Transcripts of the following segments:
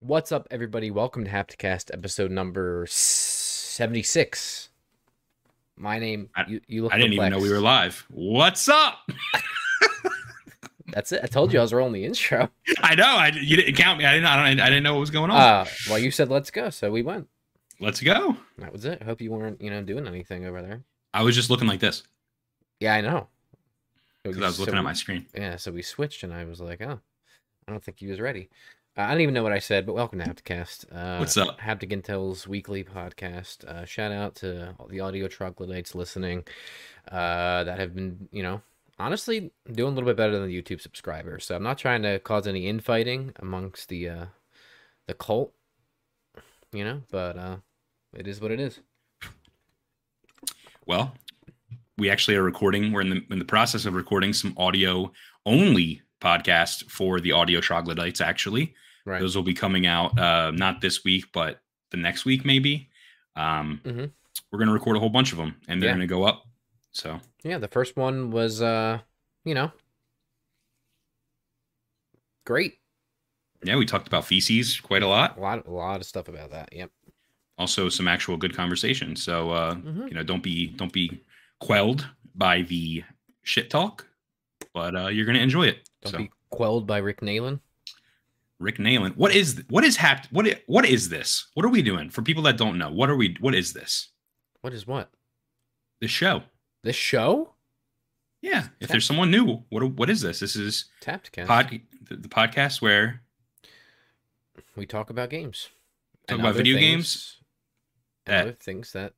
What's up, everybody? Welcome to Hapticast, episode number seventy-six. My name. I- you, you look. I didn't even know we were live. What's up? That's it. I told you I was rolling the intro. I know. I you didn't count me. I didn't. I, don't, I didn't know what was going on. Uh, well, you said let's go, so we went. Let's go. That was it. Hope you weren't, you know, doing anything over there. I was just looking like this Yeah, I know. Because I was looking at my screen. Yeah, so we switched, and I was like, oh, I don't think he was ready. Uh, I don't even know what I said, but welcome to Hapticast. Uh, What's up? Haptic Intel's weekly podcast. Uh, shout out to all the audio troglodytes listening uh, that have been, you know, honestly doing a little bit better than the YouTube subscribers. So I'm not trying to cause any infighting amongst the uh, the cult, you know, but uh, it is what it is. Well, we actually are recording. We're in the in the process of recording some audio only podcast for the audio troglodytes. Actually, Right. those will be coming out uh, not this week, but the next week maybe. Um, Mhm. We're gonna record a whole bunch of them, and they're Yeah. gonna go up. So Yeah, the first one was, uh, you know, great. yeah, we talked about feces quite a lot. A lot, a lot of stuff about that. Yep. also some actual good conversation. So uh, Mhm. you know, don't be don't be quelled by the shit talk, but uh, you're gonna enjoy it. Don't so be quelled by Rick Nalen. Rick Nalen, what is what is hap- what i- what is this? What are we doing for people that don't know? What are we? What is this? What is what? This show? This show? Yeah. If there's someone new, what what is this? This is Tapcast. pod the, the podcast where we talk about games. Talk about video things- games that- other things that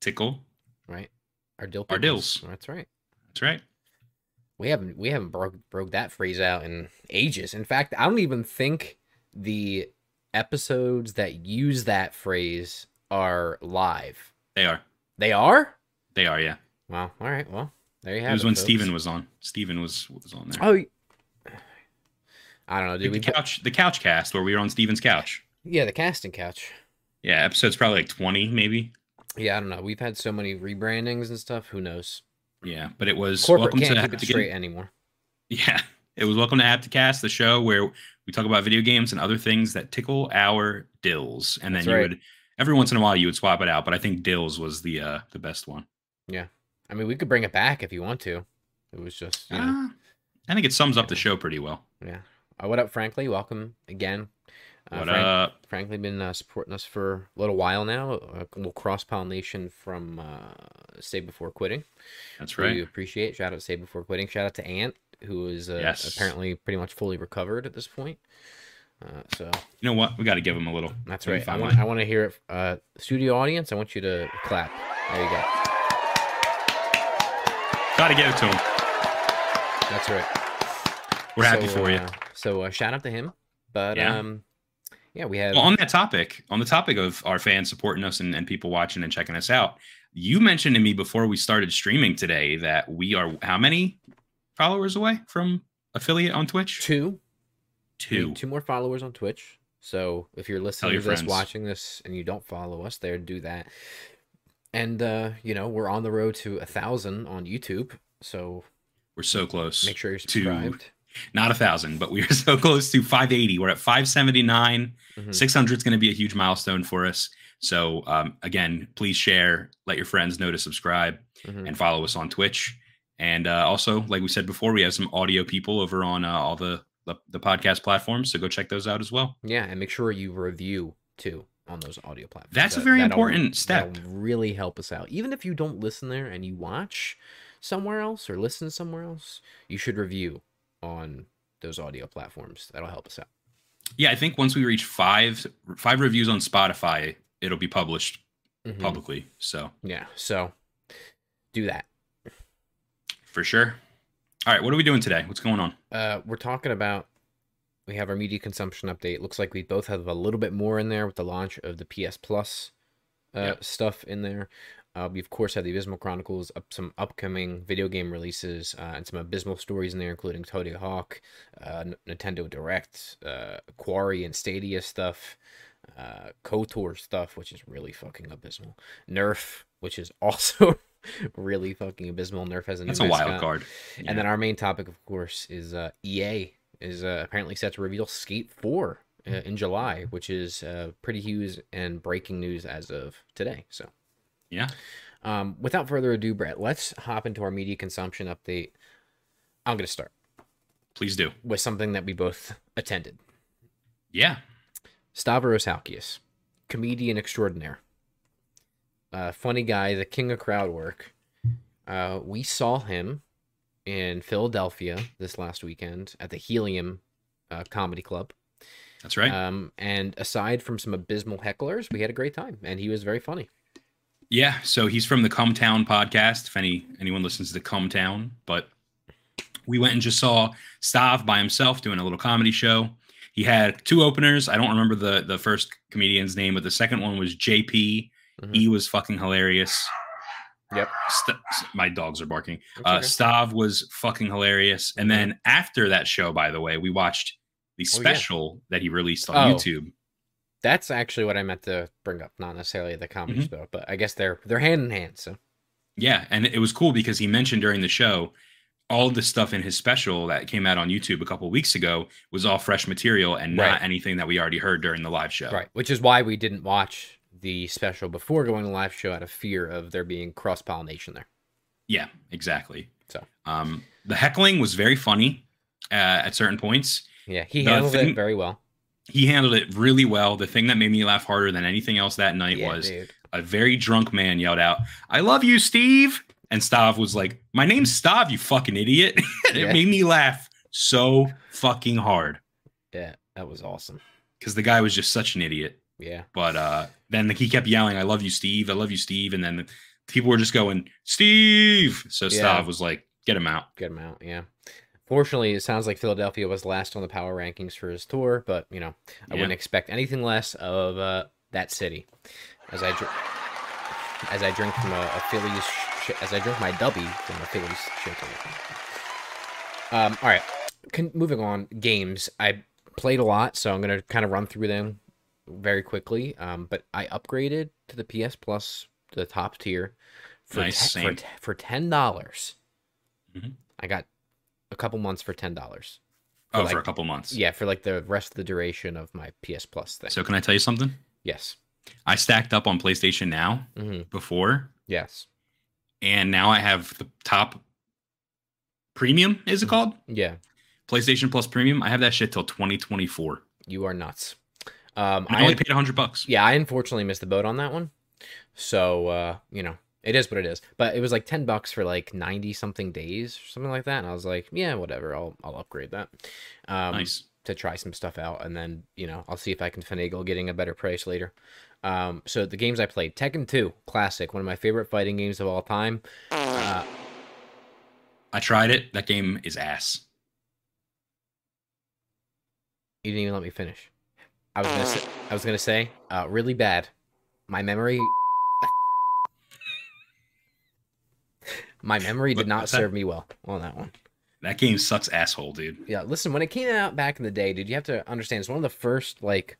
tickle. right Our dill pickles. dills. That's right. That's right. We haven't we haven't broke broke that phrase out in ages. In fact, I don't even think the episodes that use that phrase are live. They are. They are? They are. Yeah. Wow. All right. Well, there you have It was it. when folks. Steven was on. Steven was was on there. Oh, I don't know, dude. the We couch, the couch cast where we were on Steven's couch. yeah, the casting couch. Yeah, episode's probably like 20, maybe. Yeah, I don't know. We've had so many rebrandings and stuff. Who knows? Yeah, but it was Corporate welcome can't to keep it straight anymore. Yeah, it was welcome to Hapticast, the show where we talk about video games and other things that tickle our dills, and then That's you right. would every once in a while you would swap it out. But I think dills was the uh the best one. Yeah, I mean, we could bring it back if you want to. It was just, you know, Uh, I think it sums up the show pretty well. yeah. Uh, what up, Frankly? Welcome again. Uh, What Frank- up? Frankly, been uh, supporting us for a little while now. A little cross pollination from uh, Stay Before Quitting. That's right. We appreciate. Shout out to Stay Before Quitting. Shout out to Ant, who is uh, Yes. apparently pretty much fully recovered at this point. Uh, so You know what? We got to give him a little. that's right. I want. I want to hear it. Uh, studio audience, I want you to clap. There you go. Got to give it to him. That's right. We're happy So, for you. so uh, shout out to him. But Yeah. um, yeah, we have. Well, on that topic, on the topic of our fans supporting us and, and people watching and checking us out, you mentioned to me before we started streaming today that we are how many followers away from affiliate on Twitch? two, Two. two more followers on Twitch. So if you're listening to this, friends. watching this, and you don't follow us there, do that. And uh, you know, we're on the road to a thousand on YouTube. So We're so close. make sure you're subscribed. Not a thousand, but we are so close to 580. We're at 579. Mhm. 600 is going to be a huge milestone for us. So um, again, please share, let your friends know to subscribe, Mhm. and follow us on Twitch. And uh, also, like we said before, we have some audio people over on uh, all the, the the podcast platforms. So go check those out as well. Yeah, and make sure you review too on those audio platforms. That's a very important step. really help us out. Even if you don't listen there and you watch somewhere else or listen somewhere else, you should review on those audio platforms. That'll help us out. Yeah, I think once we reach five five reviews on Spotify, it'll be published Mhm. publicly. So Yeah, so do that. for sure. All right, what are we doing today? What's going on? Uh, we're talking about we have our media consumption update. Looks like we both have a little bit more in there with the launch of the PS Plus uh, Yeah. stuff in there. Uh, we of course have the Abysmal Chronicles, up some upcoming video game releases, uh, and some abysmal stories in there, including Tony Hawk, uh, Nintendo Direct, uh, Quarry and Stadia stuff, uh, KOTOR stuff, which is really fucking abysmal. Nerf, which is also really fucking abysmal. Nerf has a new That's a wild card. And then our main topic, of course, is uh, EA is uh, apparently set to reveal Skate 4 uh, in July, which is uh, pretty huge and breaking news as of today. So, Yeah. um, without further ado, Brett, let's hop into our media consumption update. I'm going to start Please do. with something that we both attended. Yeah. Stavros Halkias, comedian extraordinaire, uh, funny guy, the king of crowd work. Uh, we saw him in Philadelphia this last weekend at the Helium uh, Comedy Club. That's right. Um, and aside from some abysmal hecklers, we had a great time, and he was very funny. Yeah, so he's from the Cum Town podcast. If any anyone listens to Cum Town, but we went and just saw Stav by himself doing a little comedy show. He had two openers. I don't remember the the first comedian's name, but the second one was JP. Mhm. He was fucking hilarious. Yep. St- my dogs are barking. It's Uh. Stav was fucking hilarious. And then after that show, by the way, we watched the Oh, yeah. special that he released on Oh. YouTube. That's actually what I meant to bring up, not necessarily the comedy Mhm. show, but I guess they're they're hand in hand. So Yeah, and it was cool because he mentioned during the show all the stuff in his special that came out on YouTube a couple weeks ago was all fresh material and not Right. anything that we already heard during the live show. right, which is why we didn't watch the special before going to the live show out of fear of there being cross pollination there. Yeah, exactly. So. um, the heckling was very funny uh, at certain points. Yeah, he handled thing- it very well. He handled it really well. The thing that made me laugh harder than anything else that night yeah, was dude. a very drunk man yelled out, "I love you, Steve." And Stav was like, "My name's Stav, you fucking idiot." and Yeah. It made me laugh so fucking hard Yeah, that was awesome. because the guy was just such an idiot. Yeah, But uh, then he kept yelling, "I love you, Steve. I love you, Steve." And then people were just going, "Steve." So Yeah. Stav was like, "Get him out." get him out. Yeah. Fortunately, it sounds like Philadelphia was last on the power rankings for his tour, but you know, I Yeah. wouldn't expect anything less of uh, that city. As I dr- as I drink from a, a Phillies, sh- as I drink my dubby from a Phillies shaker. Um. All right. Con- moving on. Games. I played a lot, so I'm gonna kind of run through them very quickly. Um. But I upgraded to the PS Plus, the top tier, for Nice, te- for, te- for ten dollars. Mhm. I got a couple months for ten dollars. Oh, like- for a couple months. Yeah, for like the rest of the duration of my PS Plus thing. So can I tell you something? yes. I stacked up on PlayStation Now hmm before, Yes. and now I have the top premium. Is it called Yeah. PlayStation Plus Premium? I have that shit till 2024. You are nuts. Um, I I only paid 100 bucks. yeah, I unfortunately missed the boat on that one. So uh, you know, it is what it is. But it was like ten bucks for like ninety something days or something like that, and I was like, yeah, whatever. I'll I'll upgrade that. Um, Nice. to try some stuff out, and then you know I'll see if I can finagle getting a better price later. Um, so the games I played, Tekken 2, classic, one of my favorite fighting games of all time. Uh, I tried it. That game is ass. you didn't even let me finish. I was gonna say, I was gonna say, uh, really bad. My memory, my memory did not serve me well on that one. That game sucks asshole, dude. Yeah, listen, when it came out back in the day, dude, you have to understand it's one of the first like,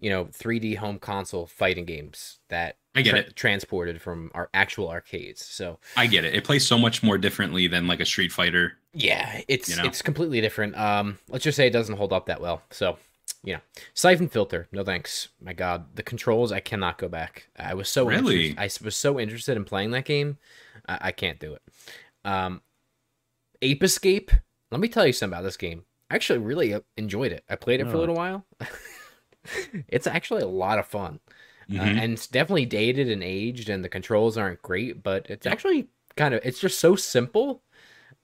you know, 3D home console fighting games that I get tra- it. transported from our actual arcades. So I get it. It plays so much more differently than like a Street Fighter. yeah, it's You know? it's completely different. Um, let's just say it doesn't hold up that well. So, you know, Syphon Filter, no thanks. My God, the controls, I cannot go back. I was so Really? I was so interested in playing that game, I, I can't do it. Um, Ape Escape. Let me tell you something about this game. I actually really uh, enjoyed it. I played it for a little while. it's actually a lot of fun. Uh, Mhm. and it's definitely dated and aged and the controls aren't great but it's Yep. actually kind of it's just so simple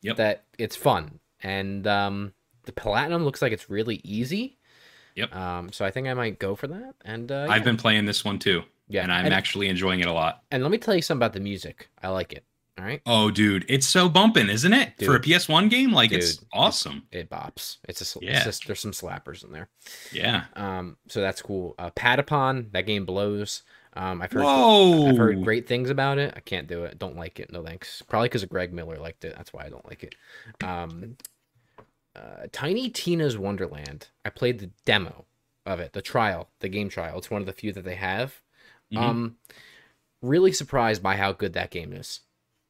Yep. that it's fun and um the platinum looks like it's really easy Yep. um so i think i might go for that and uh I've been playing this one too, yeah and I'm and, actually enjoying it a lot. and let me tell you something about the music i like it all right Oh, dude, it's so bumping, isn't it? For a PS1 game, like it's awesome. it bops it's a Yeah. it's just, there's some slappers in there Yeah. um so that's cool uh patapon that game blows um i've heard Whoa. I've heard great things about it. I can't do it. Don't like it. No thanks. Probably because Greg Miller liked it. That's why I don't like it. Um, uh, Tiny Tina's Wonderland. I played the demo of it, the trial, the game trial. It's one of the few that they have. Mhm. Um, really surprised by how good that game is.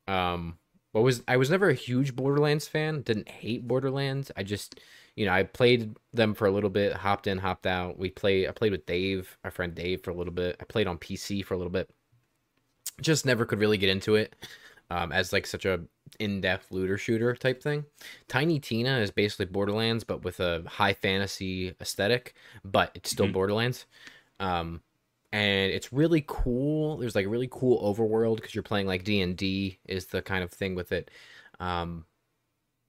Um, but was I was never a huge Borderlands fan. Didn't hate Borderlands. I just you know, I played them for a little bit, hopped in, hopped out. We play. I played with Dave, our friend Dave, for a little bit. I played on PC for a little bit. Just never could really get into it um, as like such a in-depth looter shooter type thing. Tiny Tina is basically Borderlands, but with a high fantasy aesthetic, but it's still Mhm. Borderlands. Um, and it's really cool. There's like a really cool overworld because you're playing like D and D is the kind of thing with it. Um,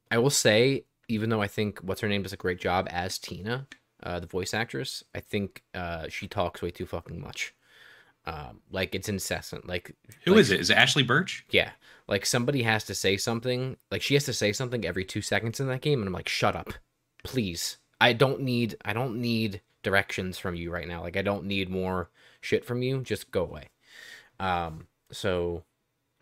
I will say, even though I think what's her name does a great job as Tina, uh, the voice actress, I think uh, she talks way too fucking much. Um, like it's incessant. Like Who like, is it? Is it Ashly Burch? yeah, like somebody has to say something. Like she has to say something every two seconds in that game, and I'm like, shut up, please. I don't need. I don't need directions from you right now. Like I don't need more shit from you. Just go away. Um. So,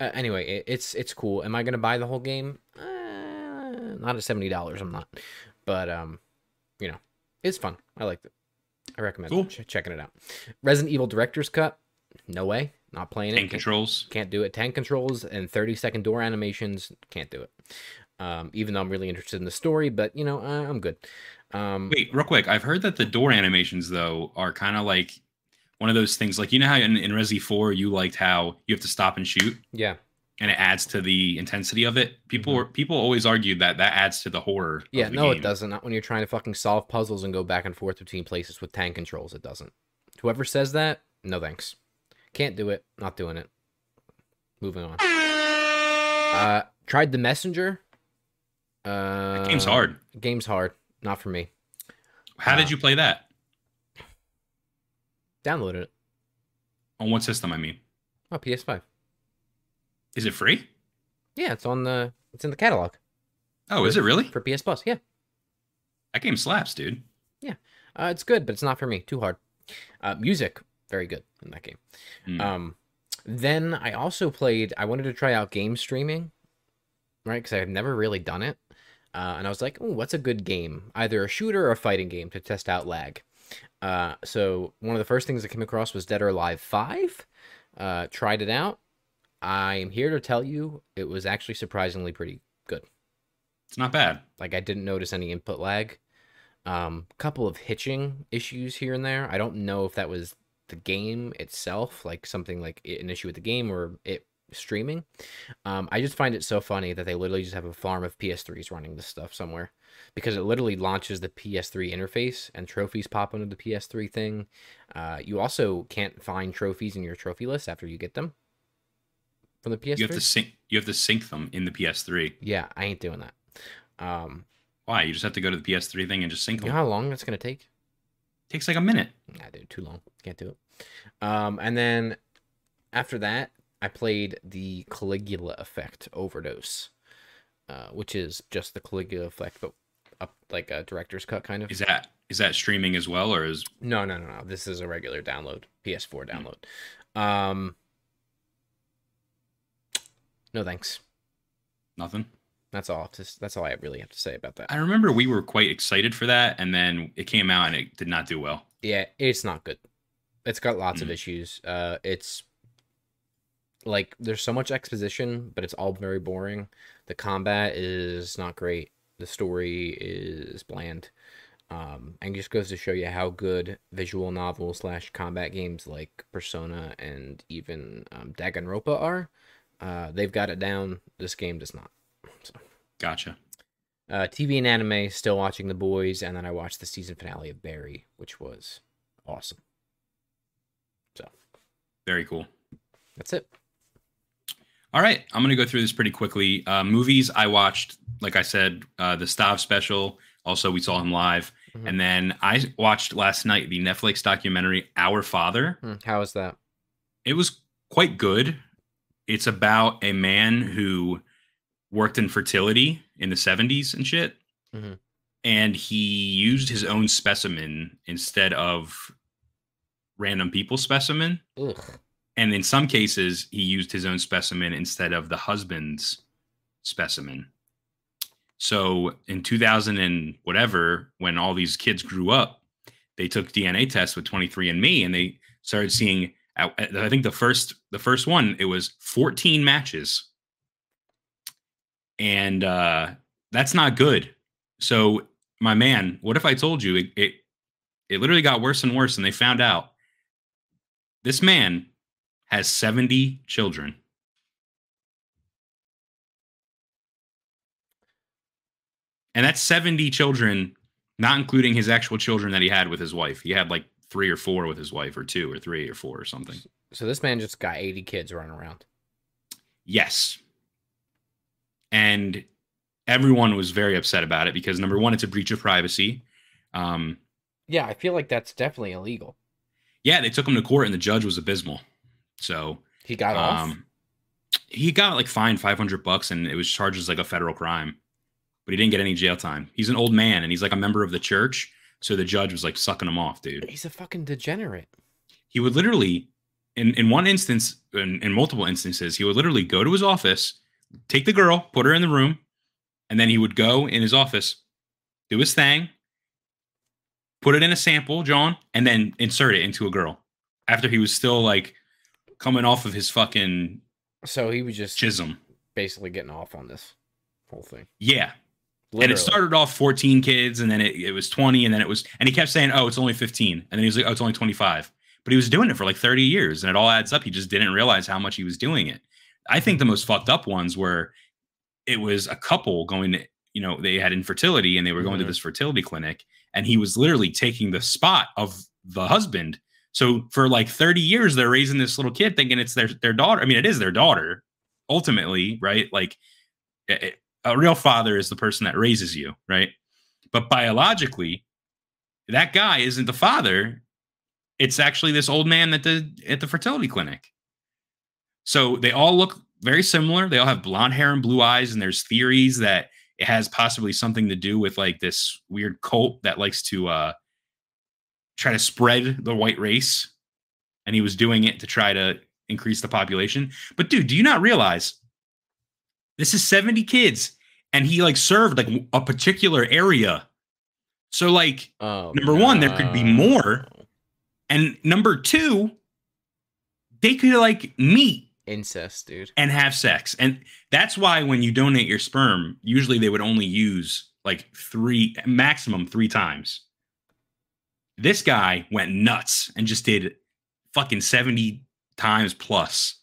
uh, anyway, it, it's it's cool. Am I gonna buy the whole game? Uh, not at seventy dollars. I'm not. But um, you know, it's fun. I like it. I recommend Cool. ch- checking it out. Resident Evil Director's Cut. No way. Not playing it. And controls. Can't do it. Tank controls and 30 second door animations. Can't do it. Um, even though I'm really interested in the story, but you know, uh, I'm good. Um, Wait, real quick. I've heard that the door animations though are kind of like one of those things. Like you know how in, in Resi Four you liked how you have to stop and shoot, yeah, and it adds to the intensity of it. People Mhm. people always argued that that adds to the horror. yeah. the No, it doesn't. Not when you're trying to fucking solve puzzles and go back and forth between places with tank controls. It doesn't. Whoever says that, no thanks. Can't do it. Not doing it. Moving on. Uh, tried the messenger. Uh, Game's hard. Game's hard. Not for me. How uh, did you play that? Downloaded it. On what system? I mean, Oh, PS5. is it free? Yeah, it's on the. It's in the catalog Oh, is it really? for PS Plus. Yeah. That game slaps, dude. Yeah, uh, it's good, but it's not for me. Too hard. Uh, music, very good in that game. Hmm. Um, then I also played. I wanted to try out game streaming, right? Because I've never really done it, uh, and I was like, "Oh, what's a good game? Either a shooter or a fighting game to test out lag." Uh, so one of the first things I came across was Dead or Alive Five. Uh, tried it out. I am here to tell you it was actually surprisingly pretty good. It's not bad. Like I didn't notice any input lag. Um, couple of hitching issues here and there. I don't know if that was the game itself, like something like an issue with the game or it streaming. Um, I just find it so funny that they literally just have a farm of PS3s running this stuff somewhere because it literally launches the PS3 interface and trophies pop into the PS3 thing. Uh, you also can't find trophies in your trophy list after you get them from the PS3. You have to sync. You have to sync them in the PS3. yeah, I ain't doing that. Um, Why? You just have to go to the PS3 thing and just sync you them. know how long that's gonna take? takes like a minute. Nah, dude, too long. Can't do it. Um, and then after that, I played the Caligula Effect Overdose, uh, which is just the Caligula Effect, but up like a director's cut kind of. Is that is that streaming as well, or is No, no, no, no. This is a regular download, PS4 download. Um, no thanks. nothing? That's all. That's all I really have to say about that. I remember we were quite excited for that, and then it came out and it did not do well. Yeah, it's not good. It's got lots of Mm. issues. Uh, it's like there's so much exposition, but it's all very boring. The combat is not great. The story is bland. Um, and just goes to show you how good visual novel slash combat games like Persona and even um, Danganronpa are. Uh, they've got it down. This game does not. Gotcha. Uh, TV and anime, still watching The Boys, and then I watched the season finale of Barry, which was awesome. So, very cool. That's it. All right, I'm gonna go through this pretty quickly. Uh, movies I watched, like I said, uh, the Stav special. Also, we saw him live, Mhm. and then I watched last night the Netflix documentary Our Father. Hmm, How is that? It was quite good. It's about a man who worked in fertility in the 70s and shit, Mhm. and he used his own specimen instead of random people's specimen. Ugh. And in some cases, he used his own specimen instead of the husband's specimen. So in 2000 and whatever, when all these kids grew up, they took DNA tests with 23andMe and they started seeing. I think the first the first one it was 14 matches, and uh, that's not good. So my man, what if I told you it, it it literally got worse and worse and they found out this man has 70 children. And that's 70 children, not including his actual children that he had with his wife. He had like three or four with his wife, or two or three or four or something. So this man just got 80 kids running around. Yes. And everyone was very upset about it because number one, it's a breach of privacy. Um, Yeah, I feel like that's definitely illegal. yeah, they took him to court and the judge was abysmal. So He got off. um, he got like fined 500 bucks and it was charged as like a federal crime, but he didn't get any jail time. He's an old man and he's like a member of the church. So the judge was like sucking him off, dude. He's a fucking degenerate. he would literally in in one instance in, in multiple instances he would literally go to his office take the girl put her in the room and then he would go in his office do his thing put it in a sample john and then insert it into a girl after he was still like coming off of his fucking So he was just chism basically getting off on this whole thing. yeah and it started off 14 kids and then it, it was 20 and then it was and he kept saying oh it's only 15 and then he was like oh it's only 25 but he was doing it for like 30 years and it all adds up. He just didn't realize how much he was doing it. I think the most fucked up ones were it was a couple going to you know they had infertility and they were going to Mhm. this fertility clinic and he was literally taking the spot of the husband. So for like 30 years they're raising this little kid thinking it's their their daughter i mean it is their daughter ultimately right? Like it- a real father is the person that raises you, right? But biologically, that guy isn't the father. It's actually this old man at the at the fertility clinic. So they all look very similar. They all have blonde hair and blue eyes, and there's theories that it has possibly something to do with like this weird cult that likes to uh try to spread the white race. And he was doing it to try to increase the population. But dude, do you not realize this is 70 kids and he like served like a particular area. So like Oh, Number one, there could be more. and number 2 they could like meet incest, dude. and have sex. And that's why when you donate your sperm, usually they would only use like 3 maximum 3 times. This guy went nuts and just did fucking 70 times plus.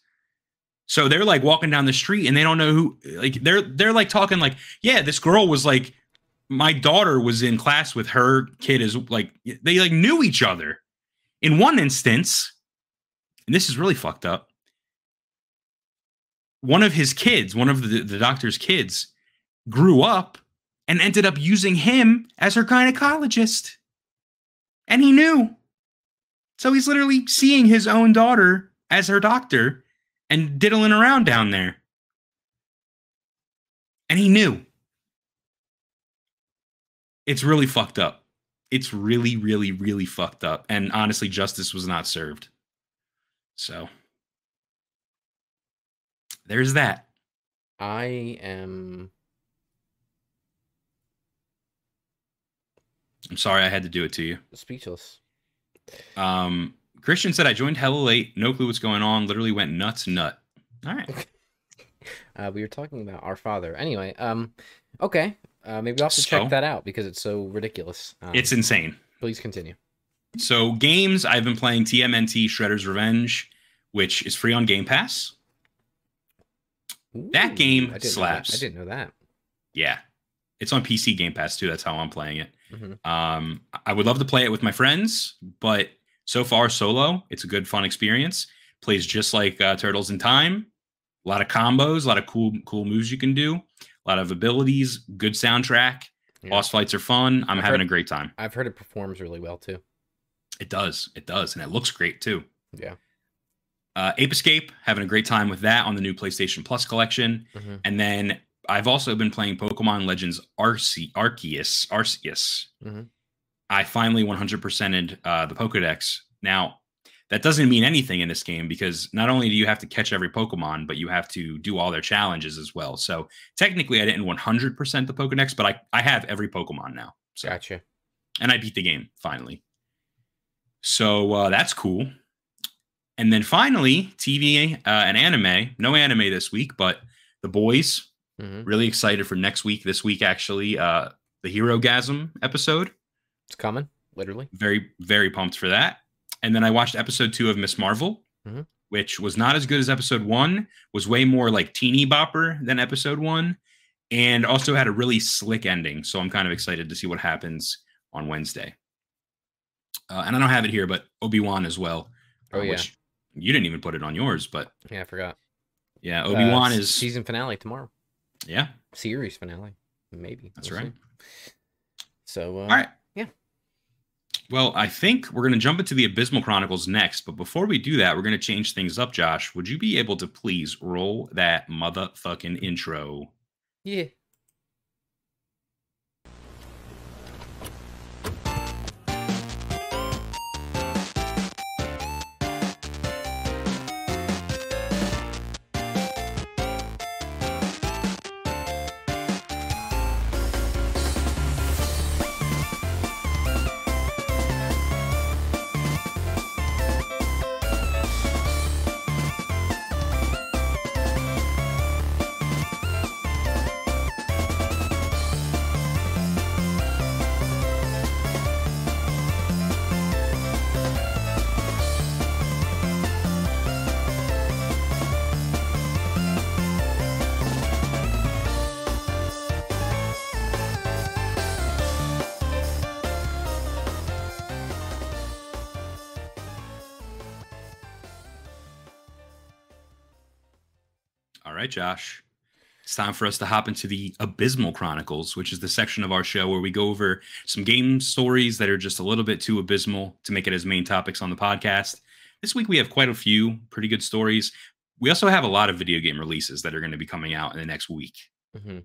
So they're like walking down the street and they don't know who like they're they're like talking like, yeah, this girl was like my daughter was in class with her kid is like they like knew each other. In one instance, and this is really fucked up. One of his kids, one of the, the doctor's kids, grew up and ended up using him as her gynecologist. And he knew. So he's literally seeing his own daughter as her doctor and diddling around down there. And he knew. It's really fucked up. It's really, really, really fucked up. And honestly, justice was not served. So there's that. I am. I'm sorry I had to do it to you. speechless. Um, Christian said I joined hella late, no clue what's going on. Literally went nuts, nut. All right. Uh, we were talking about our father. Anyway, um, okay. Uh, maybe I'll have to So? check that out because it's so ridiculous. Um, It's insane. please continue. So games, I've been playing TMNT Shredder's Revenge, which is free on Game Pass. That game I know that- slaps. I didn't know that. Yeah. It's on PC Game Pass too. That's how I'm playing it. Mhm. Um, I would love to play it with my friends, but so far solo, it's a good fun experience. Plays just like uh, Turtles in Time. A lot of combos, a lot of cool cool moves you can do, a lot of abilities, good soundtrack. Yeah. Boss fights are fun. I'm I've having heard- a great time. I've heard it performs really well too. It does. It does. And it looks great too. Yeah. Uh, Ape Escape, having a great time with that on the new PlayStation Plus collection. Mhm. And then I've also been playing Pokemon Legends Arce- Arceus. Arceus. Mhm. I finally 100%ed uh, the Pokedex. Now, that doesn't mean anything in this game because not only do you have to catch every Pokemon, but you have to do all their challenges as well. So technically, I didn't 100% the Pokedex, but I, I have every Pokemon now. So Gotcha. and I beat the game finally. So uh, that's cool. And then finally, TV uh, and anime. No anime this week, but The Boys. Mhm. Really excited for next week. This week, actually, uh, the Herogasm episode. It's coming, literally. Very, very pumped for that. And then I watched episode two of Miss Marvel, Mhm. which was not as good as episode one, was way more like teeny bopper than episode one, and also had a really slick ending. So I'm kind of excited to see what happens on Wednesday. Uh, and I don't have it here, but Obi Wan as well. Oh, uh, yeah. you didn't even put it on yours, but Yeah, I forgot. yeah, Uh, Obi Wan s- is season finale tomorrow. yeah, Series finale, maybe. that's We'll right. see. So, uh, All right. Yeah. Well, I think we're going to jump into the Abysmal Chronicles next, but before we do that, we're going to change things up. Josh, would you be able to please roll that motherfucking intro? yeah. Josh. It's time for us to hop into the Abysmal Chronicles, which is the section of our show where we go over some game stories that are just a little bit too abysmal to make it as main topics on the podcast. This week we have quite a few pretty good stories. We also have a lot of video game releases that are going to be coming out in the next week. hmm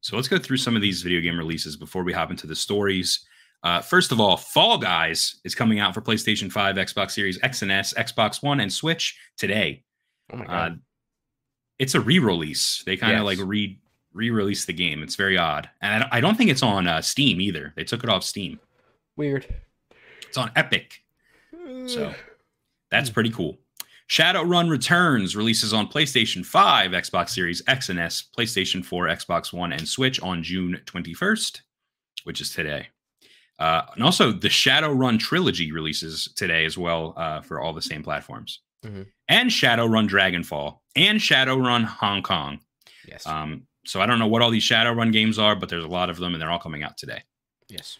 So let's go through some of these video game releases before we hop into the stories. Uh, first of all, Fall Guys is coming out for PlayStation 5, Xbox Series X and S, Xbox One, and Switch today. Oh my Uh, god. It's a re-release. They kind of Yes. like re re-release the game. It's very odd, and I don't, think it's on uh, Steam either. They took it off Steam. Weird. It's on Epic, so that's pretty cool. Shadowrun Returns releases on PlayStation 5, Xbox Series X and S, PlayStation 4, Xbox One, and Switch on June 21st, which is today. Uh, and also, the Shadowrun trilogy releases today as well uh, for all the same platforms. Mhm. And Shadowrun Dragonfall and Shadowrun Hong Kong. yes. Um, so I don't know what all these Shadowrun games are, but there's a lot of them, and they're all coming out today. yes.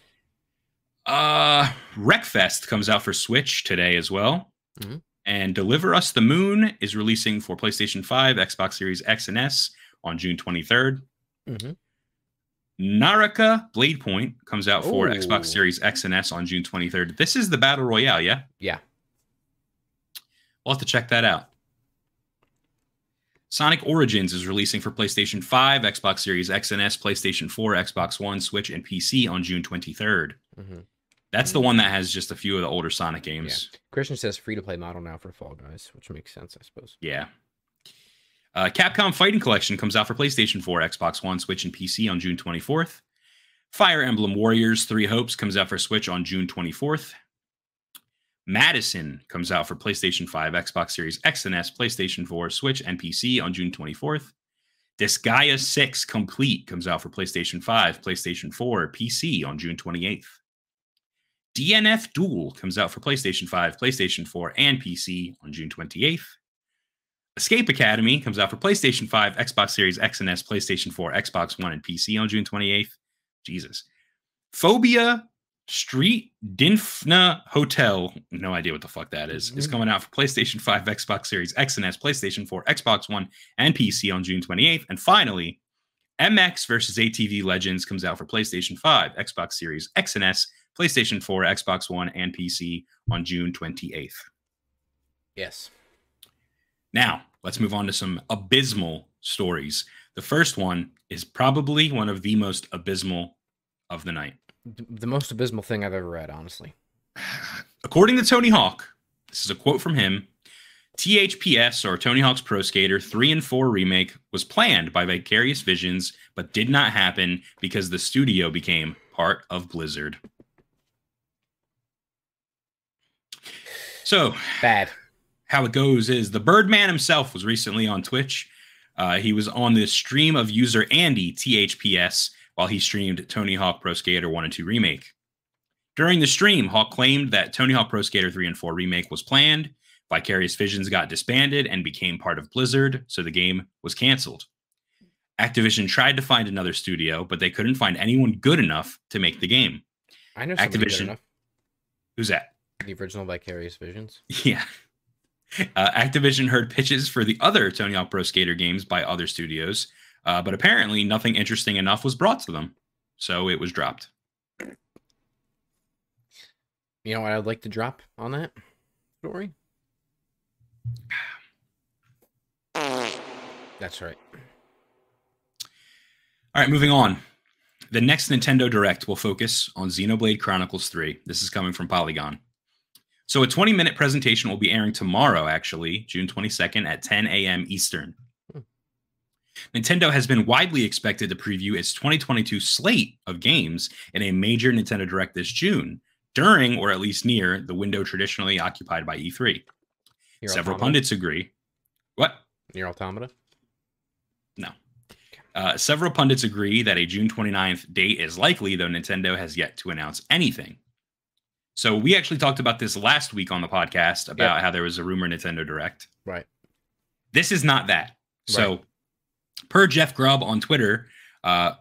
Uh, Wreckfest comes out for Switch today as well. Mhm. And Deliver Us the Moon is releasing for PlayStation 5, Xbox Series X and S on June 23rd. hmm Naraka Blade Point comes out for Ooh. Xbox Series X and S on June 23rd. This is the Battle Royale, yeah? Yeah. We'll have to check that out. Sonic Origins is releasing for PlayStation 5, Xbox Series X and S, PlayStation 4, Xbox One, Switch, and PC on June 23rd. hmm That's the one that has just a few of the older Sonic games. Christian says free to play model now for Fall Guys, which makes sense, I suppose. Yeah. Uh, Capcom Fighting Collection comes out for PlayStation 4, Xbox One, Switch, and PC on June 24th. Fire Emblem Warriors Three Hopes comes out for Switch on June 24th. Madison comes out for PlayStation 5, Xbox Series X and S, PlayStation 4, Switch, and PC on June 24th. Disgaea 6 Complete comes out for PlayStation 5, PlayStation 4, PC on June 28th. DNF Duel comes out for PlayStation 5, PlayStation 4, and PC on June 28th. Escape Academy comes out for PlayStation 5, Xbox Series X and S, PlayStation 4, Xbox One, and PC on June 28th. Jesus. Phobia Street Dinfna Hotel, no idea what the fuck that is, is Mhm. coming out for PlayStation 5, Xbox Series X and S, PlayStation 4, Xbox One, and PC on June 28th. And finally, MX versus ATV Legends comes out for PlayStation 5, Xbox Series X and S, PlayStation 4, Xbox One, and PC on June 28th. Yes. Now, let's move on to some abysmal stories. The first one is probably one of the most abysmal of the night. The most abysmal thing I've ever read, honestly. According to Tony Hawk, this is a quote from him THPS, or Tony Hawk's Pro Skater 3 and 4 remake, was planned by Vicarious Visions, but did not happen because the studio became part of Blizzard. So, Bad. how it goes is the Birdman himself was recently on Twitch. Uh, he was on the stream of user Andy THPS while he streamed Tony Hawk Pro Skater 1 and 2 Remake. During the stream, Hawk claimed that Tony Hawk Pro Skater 3 and 4 Remake was planned, Vicarious Visions got disbanded and became part of Blizzard, so the game was canceled. Activision tried to find another studio, but they couldn't find anyone good enough to make the game. I know Activision. enough. Who's that? The original Vicarious Visions. Yeah. Uh, Activision heard pitches for the other Tony Hawk Pro Skater games by other studios, uh, but apparently nothing interesting enough was brought to them, so it was dropped. You know what I'd like to drop on that story? That's right. All right, moving on. The next Nintendo Direct will focus on Xenoblade Chronicles 3. This is coming from Polygon. So, a 20 minute presentation will be airing tomorrow, actually, June 22nd at 10 a.m. Eastern. Nintendo has been widely expected to preview its 2022 slate of games in a major Nintendo Direct this June, during or at least near the window traditionally occupied by E3. Your Several Automata? pundits agree. What? Your Automata? No. Uh, several pundits agree that a June 29th date is likely, though Nintendo has yet to announce anything. So we actually talked about this last week on the podcast about how there was a rumor Nintendo Direct. Right. This is not that. So, Right. Per Jeff Grubb on Twitter, uh,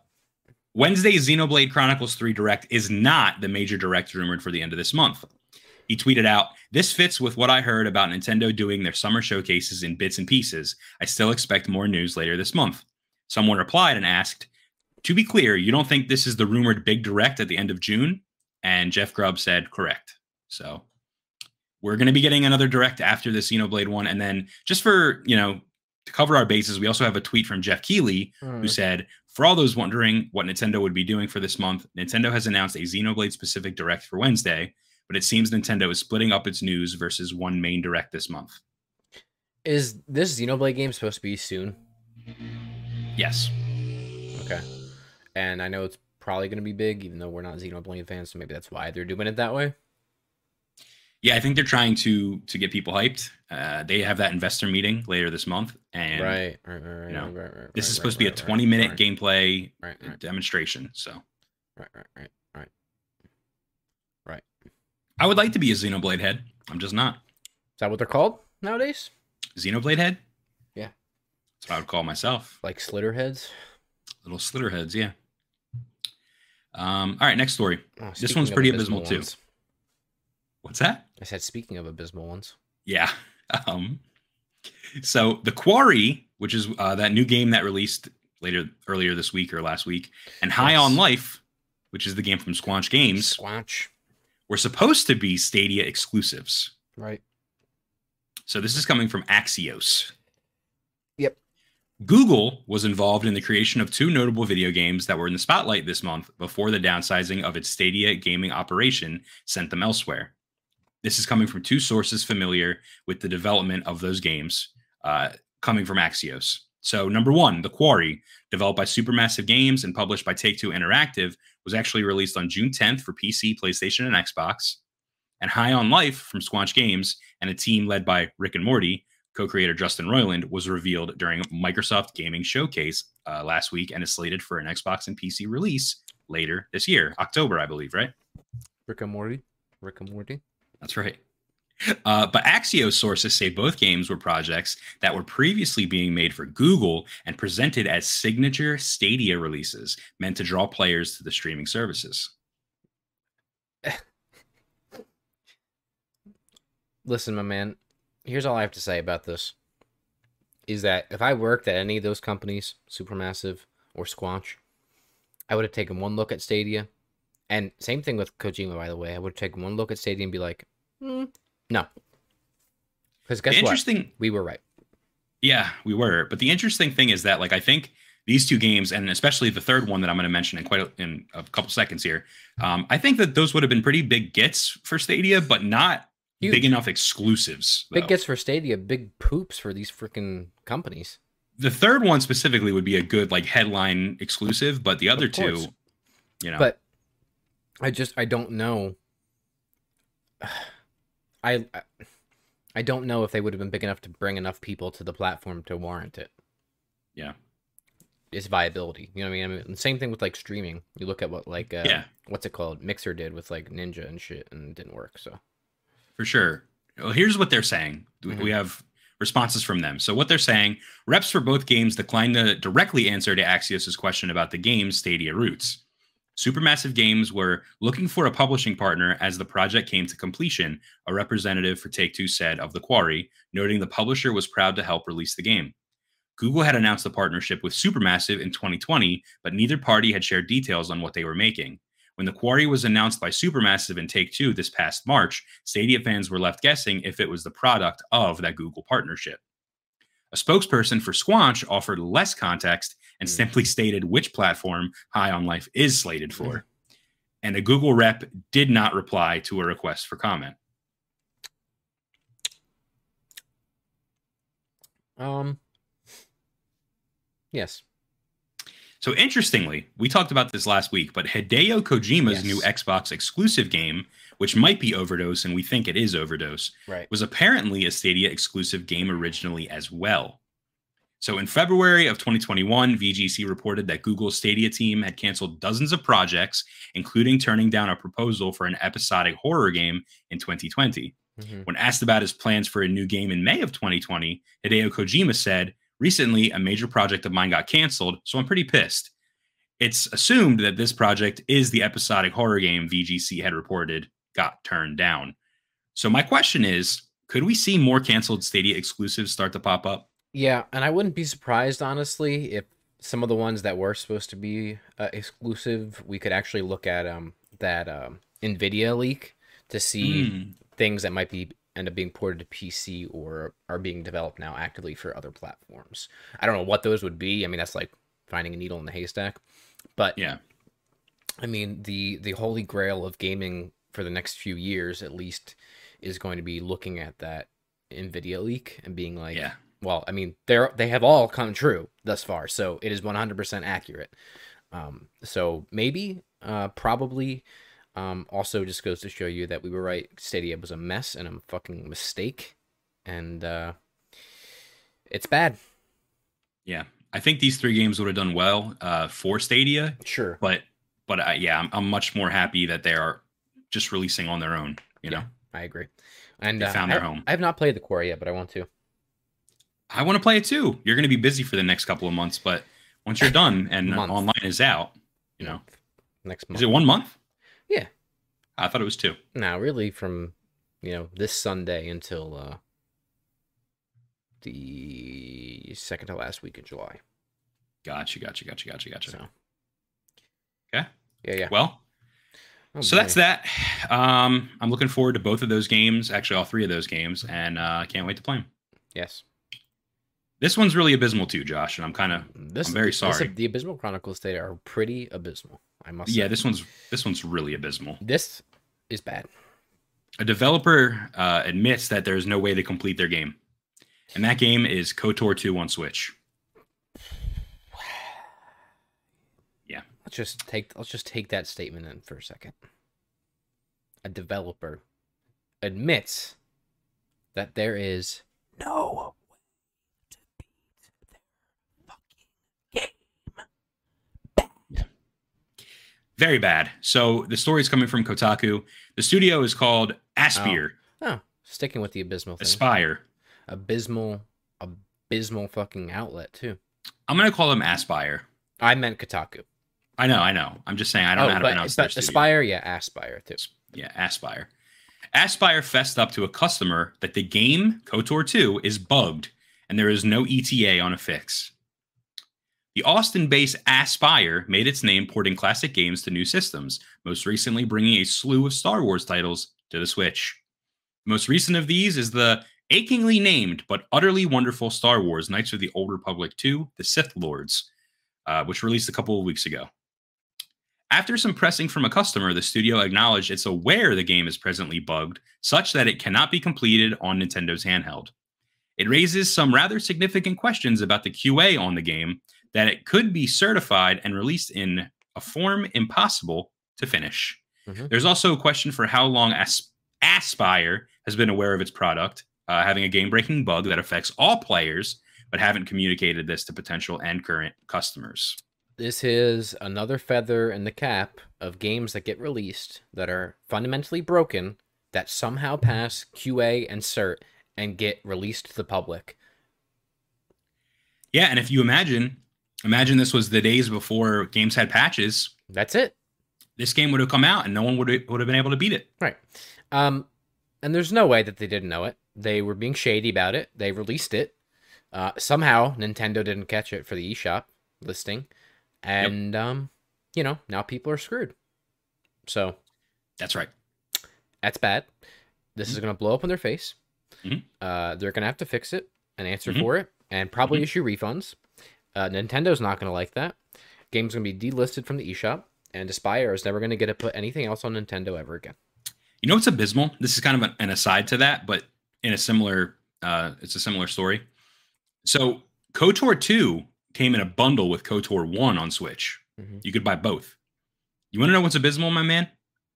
Wednesday's Xenoblade Chronicles 3 Direct is not the major direct rumored for the end of this month. He tweeted out, This fits with what I heard about Nintendo doing their summer showcases in bits and pieces. I still expect more news later this month. Someone replied and asked, To be clear, you don't think this is the rumored big direct at the end of June? And Jeff Grubb said, Correct. So we're going to be getting another direct after the Xenoblade one. And then just for, you know, to cover our bases, we also have a tweet from Geoff Keighley Hmm. who said, For all those wondering what Nintendo would be doing for this month, Nintendo has announced a Xenoblade specific direct for Wednesday, but it seems Nintendo is splitting up its news versus one main direct this month. Is this Xenoblade game supposed to be soon? Yes. Okay. And I know it's probably going to be big, even though we're not Xenoblade fans, so maybe that's why they're doing it that way. Yeah, I think they're trying to to get people hyped. Uh, they have that investor meeting later this month, and right, right, right, right, you know, right, right, right, this is right, supposed to be a right, right, 20 minute right, gameplay Right, right, demonstration. So right, right, right, right. I would like to be a Xenoblade head. I'm just not. Is that what they're called nowadays? Xenoblade head? Yeah. That's what I would call myself. Like slitter heads? Little slitter heads, yeah. Um, all right, next story. Oh, This one's pretty abysmal, too. What's that? I said, speaking of abysmal ones. Yeah. Um, so the Quarry, which is uh, that new game that released later earlier this week or last week, and High Yes. on Life, which is the game from Squanch Games, Squanch. were supposed to be Stadia exclusives. Right. So this is coming from Axios. Yep. Google was involved in the creation of two notable video games that were in the spotlight this month before the downsizing of its Stadia gaming operation sent them elsewhere. This is coming from two sources familiar with the development of those games, uh, coming from Axios. So, number one, The Quarry, developed by Supermassive Games and published by Take Two Interactive, was actually released on June 10th for PC, PlayStation, and Xbox. And High on Life from Squanch Games and a team led by Rick and Morty, co-creator Justin Roiland, was revealed during Microsoft Gaming Showcase uh, last week and is slated for an Xbox and PC release later this year, October, I believe, right? Rick and Morty. Rick and Morty. That's right. Uh, but Axios sources say both games were projects that were previously being made for Google and presented as signature Stadia releases meant to draw players to the streaming services. Listen, my man. Here's all I have to say about this. Is that if I worked at any of those companies, Supermassive or Squanch, I would have taken one look at Stadia. And same thing with Kojima, by the way. I would have taken one look at Stadia and be like, "Hmm, no. Because guess the what? interesting, We were right. yeah, we were. But the interesting thing is that, like, I think these two games, and especially the third one that I'm going to mention in quite a, in a couple seconds here, um, I think that those would have been pretty big gets for Stadia, but not Huge. big enough exclusives. Big gets for Stadia, big poops for these freaking companies. the third one specifically would be a good like headline exclusive, but the other two, you know, But I just I don't know. I I- don't know if they would have been big enough to bring enough people to the platform to warrant it. Yeah. its viability. You know what I mean? I mean, same thing with like streaming. You look at what like uh, Yeah. what's it called? Mixer did with like Ninja and shit, and it didn't work. So For sure. Well, here's what they're saying. We- Mhm. We have responses from them. So what they're saying, reps for both games declined to directly answer to Axios' question about the game's Stadia roots. Supermassive Games were looking for a publishing partner as the project came to completion, a representative for Take Two said of The Quarry, noting the publisher was proud to help release the game. Google had announced a partnership with Supermassive in 2020, but neither party had shared details on what they were making. When The Quarry was announced by Supermassive and Take Two this past March, Stadia fans were left guessing if it was the product of that Google partnership. A spokesperson for Squanch offered less context and Mm. simply stated which platform High on Life is slated for. And a Google rep did not reply to a request for comment. um, yes, So interestingly, we talked about this last week, but Hideo Kojima's Yes. new Xbox exclusive game, which might be Overdose, and we think it is Overdose, right. was apparently a Stadia exclusive game originally as well. So in February of 2021, VGC reported that Google's Stadia team had canceled dozens of projects, including turning down a proposal for an episodic horror game in 2020. Mhm. When asked about his plans for a new game in May of 2020, Hideo Kojima said, Recently, a major project of mine got canceled, so I'm pretty pissed. It's assumed that this project is the episodic horror game VGC had reported got turned down. So, my question is could we see more canceled Stadia exclusives start to pop up? Yeah, and I wouldn't be surprised honestly if some of the ones that were supposed to be uh, exclusive, we could actually look at um that um Nvidia leak to see Hmm. things that might be end up being ported to PC or are being developed now actively for other platforms. I don't know what those would be. I mean, that's like finding a needle in the haystack. But Yeah. I mean, the the holy grail of gaming for the next few years, at least, is going to be looking at that Nvidia leak and being like, Yeah. Well, I mean, they're they have all come true thus far, so it is 100% accurate. Um, so maybe, uh, probably, um, also just goes to show you that we were right. Stadia was a mess and a fucking mistake, and uh, it's bad. Yeah. I think these three games would have done well uh, for Stadia, Sure. but but uh, yeah, I'm, I'm much more happy that they are just releasing on their own. You know, I agree. And They uh, found I, their home. I have not played the core yet, but I want to. I want to play it too. You're going to be busy for the next couple of months, but once you're done and Month. online is out, you know, next month. is it one month? Yeah. I thought it was two. Now, really, from you know this Sunday until uh the second to last week in July. Gotcha, gotcha, gotcha, gotcha, gotcha. So Okay. yeah, yeah. Well, Oh, so that's that. Um, I'm looking forward to both of those games, actually all three of those games, and uh, I can't wait to play them. yes. This one's really abysmal too, Josh, and I'm kind of This I'm very this- sorry. the Abysmal Chronicles today are pretty abysmal. I must. yeah. say. This one's this one's really abysmal. this is bad. A developer uh, admits that there is no way to complete their game, and that game is KOTOR 2 on Switch. Yeah. Let's just take let's just take that statement in for a second. A developer admits that there is no way to beat their fucking game. Very bad. So the story is coming from Kotaku. The studio is called Aspyr. Oh, sticking with the abysmal thing. Aspyr. abysmal, abysmal fucking outlet too. I'm gonna call them Aspyr. I meant Kotaku. I know, I know. I'm just saying I don't oh, know how to pronounce but. Aspyr, yeah, Aspyr too. Yeah, Aspyr. Aspyr fessed up to a customer that the game KOTOR 2 is bugged and there is no ETA on a fix. The Austin-based Aspyr made its name porting classic games to new systems, most recently bringing a slew of Star Wars titles to the Switch. The most recent of these is the achingly named but utterly wonderful Star Wars Knights of the Old Republic 2: The Sith Lords, uh, which released a couple of weeks ago. After some pressing from a customer, the studio acknowledged it's aware the game is presently bugged, such that it cannot be completed on Nintendo's handheld. It raises some rather significant questions about the QA on the game that it could be certified and released in a form impossible to finish. Mhm. There's also a question for how long As- Aspyr has been aware of its product, uh, having a game breaking bug that affects all players, but haven't communicated this to potential and current customers. This is another feather in the cap of games that get released that are fundamentally broken that somehow pass QA and cert and get released to the public. Yeah, and if you imagine, imagine this was the days before games had patches. That's it. This game would have come out and no one would have, would have been able to beat it. Right. Um, and there's no way that they didn't know it. They were being shady about it. They released it. Uh, somehow Nintendo didn't catch it for the eShop listing, and yep. um, you know now people are screwed. So that's right. That's bad. This mm-hmm. is going to blow up in their face. Mm-hmm. Uh, they're going to have to fix it and answer mm-hmm. for it, and probably mm-hmm. issue refunds. Uh, Nintendo's not going to like that. Game's going to be delisted from the eShop, and Aspyr is never going to get to put anything else on Nintendo ever again. You know what's abysmal? This is kind of an aside to that, but in a similar, uh, it's a similar story. So KOTOR 2 came in a bundle with KOTOR 1 on Switch. Mm-hmm. You could buy both. You want to know what's abysmal, my man?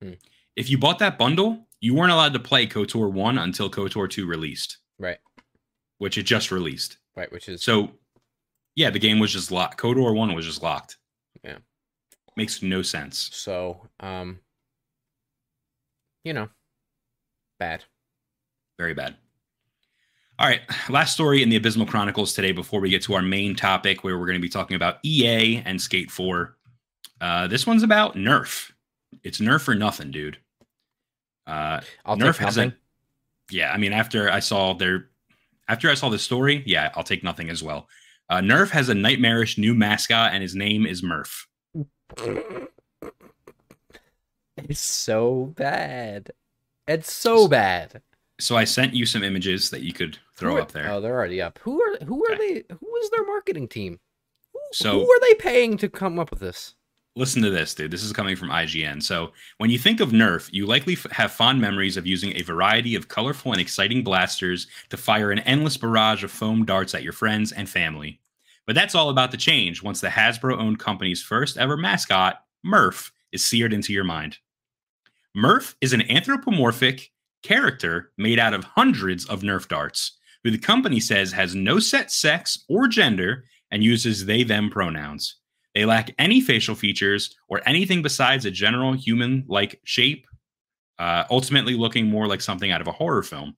Mm. If you bought that bundle, you weren't allowed to play KOTOR 1 until KOTOR 2 released. Right. Which it just released. Right, which is So yeah, the game was just locked. KOTOR 1 was just locked. Yeah. Makes no sense. So, um you know, bad. Very bad. All right, last story in the Abysmal Chronicles today before we get to our main topic where we're going to be talking about EA and Skate 4. Uh, this one's about Nerf. It's Nerf or nothing, dude. Uh, I'll Nerf has a, yeah, I mean, after I saw their, after I saw the story, yeah, I'll take nothing as well. Uh, Nerf has a nightmarish new mascot, and his name is Murph. It's so bad. It's so bad. So I sent you some images that you could throw are, up there. Oh, they're already up. Who are who are okay. they? Who is their marketing team? Who, so who are they paying to come up with this? Listen to this, dude. This is coming from IGN. So when you think of Nerf, you likely f- have fond memories of using a variety of colorful and exciting blasters to fire an endless barrage of foam darts at your friends and family. But that's all about to change once the Hasbro-owned company's first ever mascot, Murph, is seared into your mind. Murph is an anthropomorphic character made out of hundreds of Nerf darts, who the company says has no set sex or gender and uses they them pronouns. They lack any facial features or anything besides a general human like shape, uh, ultimately looking more like something out of a horror film.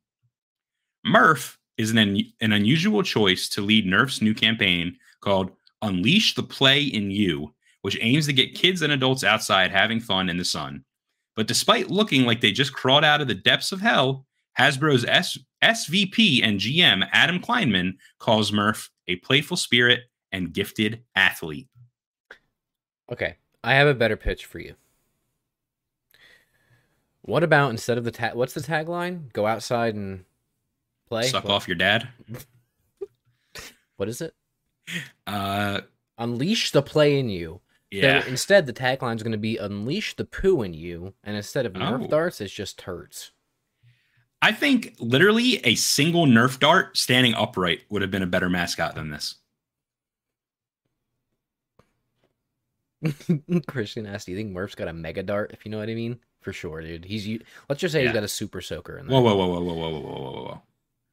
Murph is an, an unusual choice to lead Nerf's new campaign called Unleash the Play in You, which aims to get kids and adults outside having fun in the sun. But despite looking like they just crawled out of the depths of hell, Hasbro's S- SVP and GM Adam Kleinman calls Murph a playful spirit and gifted athlete. Okay, I have a better pitch for you. What about instead of the tag? What's the tagline? Go outside and play. Suck what? off your dad. what is it? Uh, unleash the play in you. Yeah. So instead, the tagline is going to be "Unleash the poo in you," and instead of Nerf oh. darts, it's just turds. I think literally a single Nerf dart standing upright would have been a better mascot than this. Christian asked, "Do you think Murph's got a mega dart? If you know what I mean, for sure, dude. He's let's just say yeah. he's got a super soaker in there. Whoa, whoa, whoa, whoa, whoa, whoa, whoa, whoa, whoa.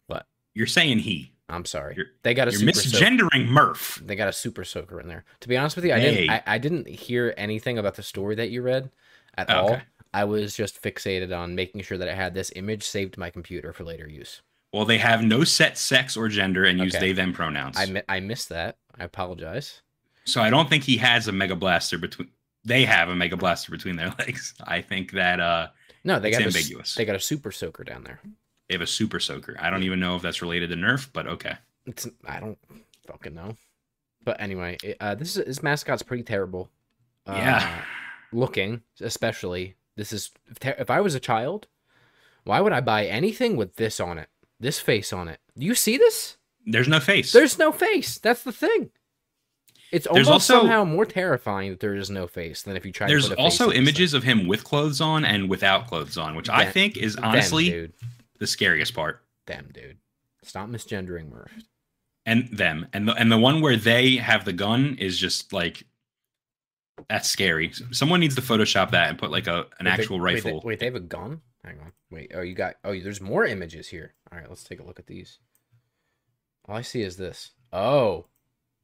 What? You're saying he? I'm sorry. You're, they got a you're misgendering Murph. They got a super soaker in there. To be honest with you, I didn't. I, I, didn't hear anything about the story that you read at oh, all. I was just fixated on making sure that I had this image saved to my computer for later use. Well, they have no set sex or gender and use okay. they them pronouns. I mi- I missed that. I apologize. So I don't think he has a mega blaster between. They have a mega blaster between their legs. I think that uh no, they got ambiguous. A, they got a super soaker down there. They have a super soaker. I don't even know if that's related to Nerf, but okay. It's I don't fucking know. But anyway, it, uh, this is this mascot's pretty terrible. Uh, yeah. Looking, especially this is if, ter- if I was a child, why would I buy anything with this on it? This face on it. Do you see this? There's no face. There's no face. That's the thing. It's almost also, somehow more terrifying that there is no face than if you try. To get away. There's also images of him with clothes on and without clothes on, which I think is honestly them, the scariest part. Them, dude. Stop misgendering Murph and them and the and the one where they have the gun is just like that's scary. Someone needs to Photoshop that and put like a an wait, actual they, rifle. Wait they, wait, they have a gun? Hang on. Wait. Oh, you got. Oh, there's more images here. All right, let's take a look at these. All I see is this. Oh,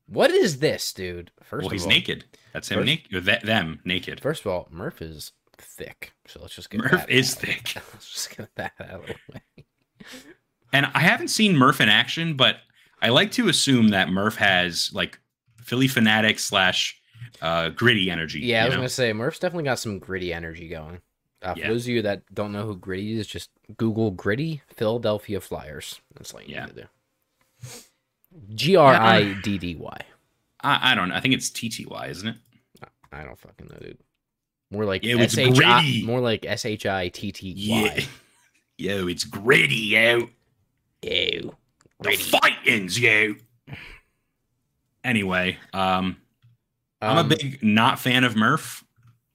what is this, dude? First well, he's all, naked. That's him First- naked. That, them naked. First of all, Murph is thick, so let's just get Murph that is out. thick. Let's just get that out of the way. And I haven't seen Murph in action, but I like to assume that Murph has like Phillie Phanatic slash uh, gritty energy. Yeah, I was know? gonna say Murph's definitely got some gritty energy going. Uh, for Yeah. those of you that don't know who Gritty is, just Google Gritty Philadelphia Flyers. That's all you Yeah. need to do. G R I D D Y. I, I don't know. I think it's TTY, isn't it? I don't fucking know, dude. More like Yeah, it's S H I. gritty. More like S H I T T Yeah. Yo, it's gritty, yo. Ew. The fightings, yo. Anyway, um, I'm Um, a big not fan of Murph.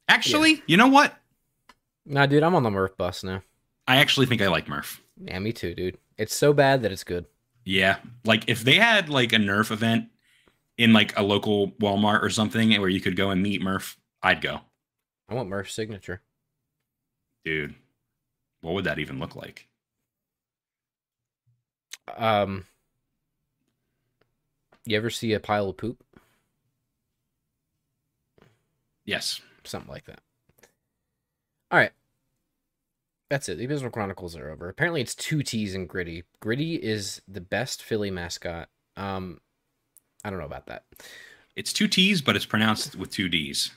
Actually, you know what? Nah, dude, I'm on the Murph bus now. I actually think I like Murph. Yeah, me too, dude. It's so bad that it's good. Yeah. Like if they had like a Nerf event in like a local Walmart or something where you could go and meet Murph, I'd go. I want Murph's signature. Dude, what would that even look like? Um, you ever see a pile of poop? Yes. Something like that. All right. That's it. The Abysmal Chronicles are over. Apparently, it's two T's in Gritty. Gritty is the best Philly mascot. Um, I don't know about that. It's two T's, but it's pronounced with two D's.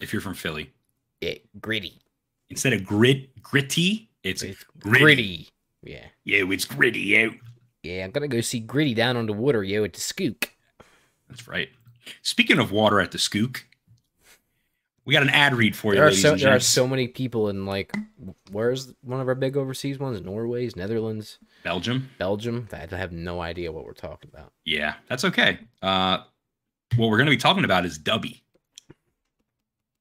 If you're from Philly. it Gritty. Instead of grit gritty, it's It's gritty. gritty. Yeah. yo, it's gritty, yo. Yeah, I'm gonna go see Gritty down on the water, yo, at the Skook. That's right. Speaking of water at the Skook, we got an ad read for you, There are so there are so many people in like where's one of our big overseas ones? Norway's, Netherlands, Belgium. Belgium. I have no idea what we're talking about. Yeah, that's okay. Uh, what we're going to be talking about is Dubby.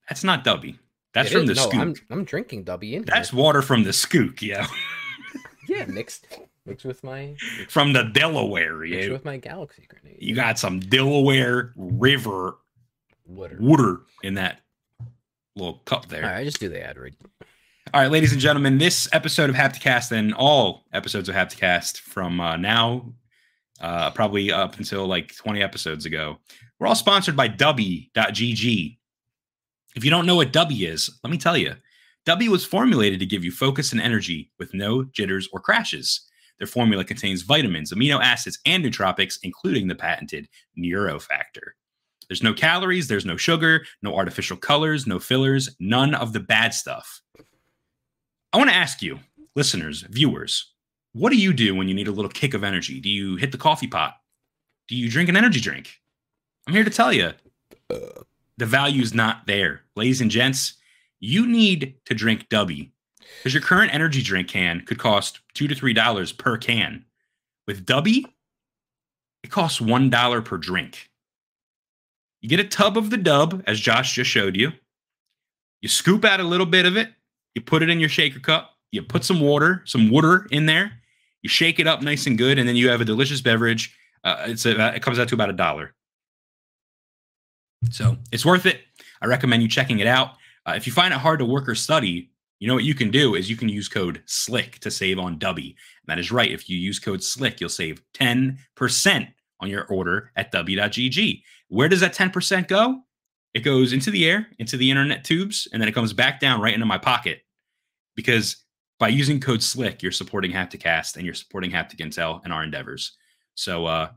That's not Dubby. That's It from the no, Skook. I'm I'm drinking Dubby in That's here. water from the Skook, yeah. yeah, mixed mixed with my from the Delaware, mixed yeah. with my galaxy grenade. You got some Delaware River water. water in that little cup there. All right, I just do the ad read. All right, ladies and gentlemen, this episode of Hapticast and all episodes of Hapticast from uh, now, uh, probably up until like 20 episodes ago, we're all sponsored by Dubby.gg. If you don't know what Dubby is, let me tell you. Dubby was formulated to give you focus and energy with no jitters or crashes. Their formula contains vitamins, amino acids, and nootropics, including the patented Neurofactor. There's no calories, there's no sugar, no artificial colors, no fillers, none of the bad stuff. I want to ask you, listeners, viewers, what do you do when you need a little kick of energy? Do you hit the coffee pot? Do you drink an energy drink? I'm here to tell you the value's not there. Ladies and gents, you need to drink Dubby because your current energy drink can could cost two to three dollars per can. With Dubby, it costs one dollar per drink. You get a tub of the dub, as Josh just showed you. You scoop out a little bit of it. You put it in your shaker cup. You put some water, some water in there. You shake it up nice and good, and then you have a delicious beverage. Uh, it's a, it comes out to about a dollar. So it's worth it. I recommend you checking it out. Uh, if you find it hard to work or study, you know what you can do is you can use code SLICK to save on Dubby. That is right. If you use code SLICK, you'll save 10% on your order at W.GG. Where does that 10% go? It goes into the air, into the internet tubes, and then it comes back down right into my pocket. Because by using code SLICK, you're supporting Hapticast and you're supporting Haptic Intel and our endeavors. So uh,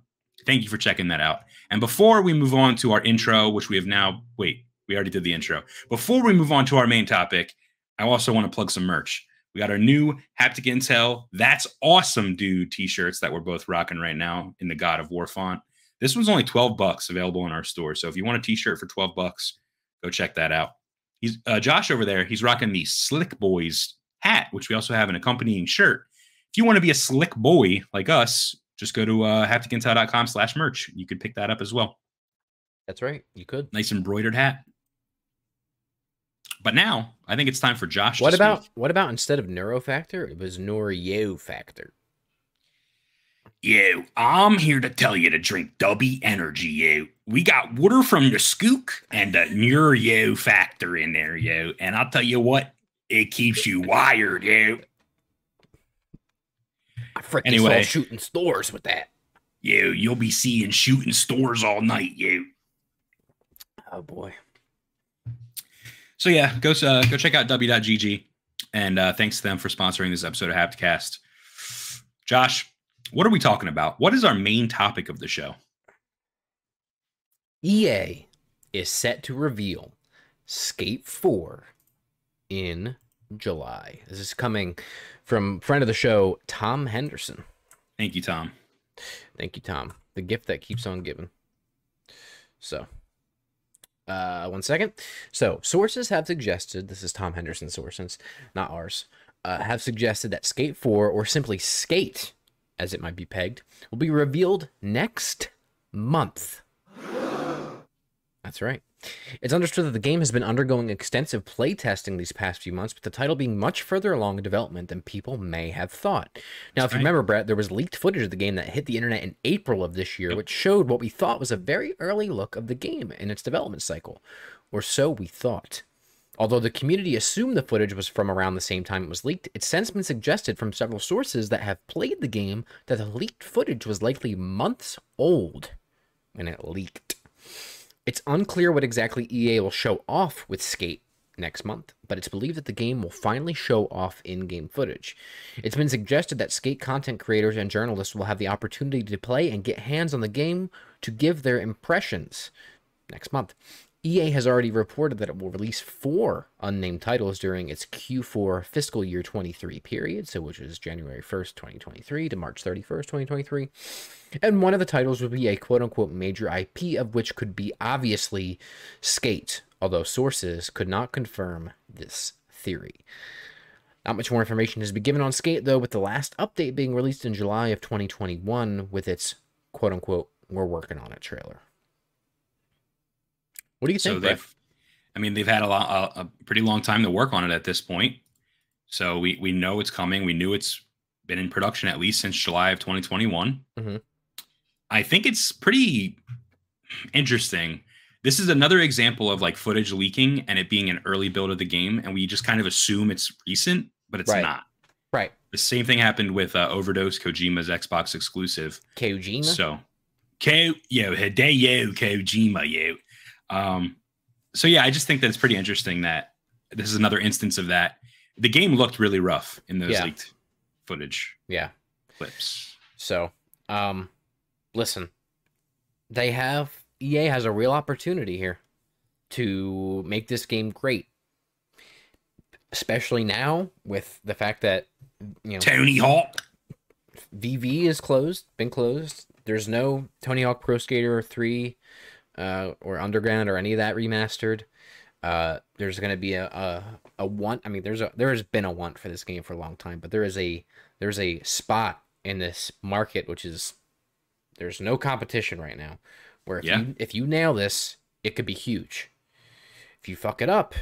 thank you for checking that out. And before we move on to our intro, which we have now, wait, we already did the intro. Before we move on to our main topic, I also want to plug some merch. We got our new Haptic Intel, That's Awesome Dude t shirts that we're both rocking right now in the God of War font. This one's only 12 bucks available in our store. So if you want a t shirt for 12 bucks, go check that out. He's uh, Josh over there. He's rocking the Slick Boys hat, which we also have an accompanying shirt. If you want to be a slick boy like us, just go to uh, hapticintel.com slash merch. You could pick that up as well. That's right. You could. Nice embroidered hat. But now I think it's time for Josh. to What speak. about what about instead of neurofactor, it was Norio factor. Yo, I'm here to tell you to drink Dubby Energy, yo. We got water from the Skook and the Neuro factor in there, yo. And I'll tell you what, it keeps you wired, yo. I freaking Anyway. saw shooting stores with that. You, you'll be seeing shooting stores all night, you. Oh boy. So yeah, go uh, go check out w.gg, and uh, thanks to them for sponsoring this episode of Hapticast. Josh, what are we talking about? What is our main topic of the show? EA is set to reveal Skate 4 in July. This is coming from friend of the show, Tom Henderson. Thank you, Tom. Thank you, Tom. The gift that keeps on giving. So, uh, one second. So, sources have suggested this is Tom Henderson's sources, not ours. Uh, have suggested that Skate 4, or simply Skate, as it might be pegged, will be revealed next month. That's right. It's understood that the game has been undergoing extensive playtesting these past few months, with the title being much further along in development than people may have thought. Now, if you remember, Brett, there was leaked footage of the game that hit the internet in April of this year, which showed what we thought was a very early look of the game in its development cycle. Or so we thought. Although the community assumed the footage was from around the same time it was leaked, it's since been suggested from several sources that have played the game that the leaked footage was likely months old when it leaked. It's unclear what exactly EA will show off with Skate next month, but it's believed that the game will finally show off in game footage. It's been suggested that Skate content creators and journalists will have the opportunity to play and get hands on the game to give their impressions next month. EA has already reported that it will release four unnamed titles during its Q4 fiscal year 23 period, so which is January 1st, 2023 to March 31st, 2023. And one of the titles would be a quote unquote major IP, of which could be obviously Skate, although sources could not confirm this theory. Not much more information has been given on Skate, though, with the last update being released in July of 2021 with its quote unquote, we're working on it trailer. What do you So think? Brett? they've, I mean, they've had a lot, a, a pretty long time to work on it at this point. So we we know it's coming. We knew it's been in production at least since July of 2021. Mhm. I think it's pretty interesting. This is another example of like footage leaking and it being an early build of the game, and we just kind of assume it's recent, but it's Right. not. Right. The same thing happened with uh, Overdose, Kojima's Xbox exclusive. Kojima? So, Ko yo Hideo Kojima yo. Um, so yeah, I just think that it's pretty interesting that this is another instance of that. The game looked really rough in those Yeah. leaked footage yeah. clips. So, um, listen, they have EA has a real opportunity here to make this game great, especially now with the fact that you know Tony Hawk. VV is closed, been closed. There's no Tony Hawk Pro Skater 3 uh, or Underground or any of that remastered. Uh, there's gonna be a, a a want. I mean, there's a there has been a want for this game for a long time, but there is a there's a spot in this market which is there's no competition right now. Where if Yeah. you if you nail this, it could be huge. If you fuck it up,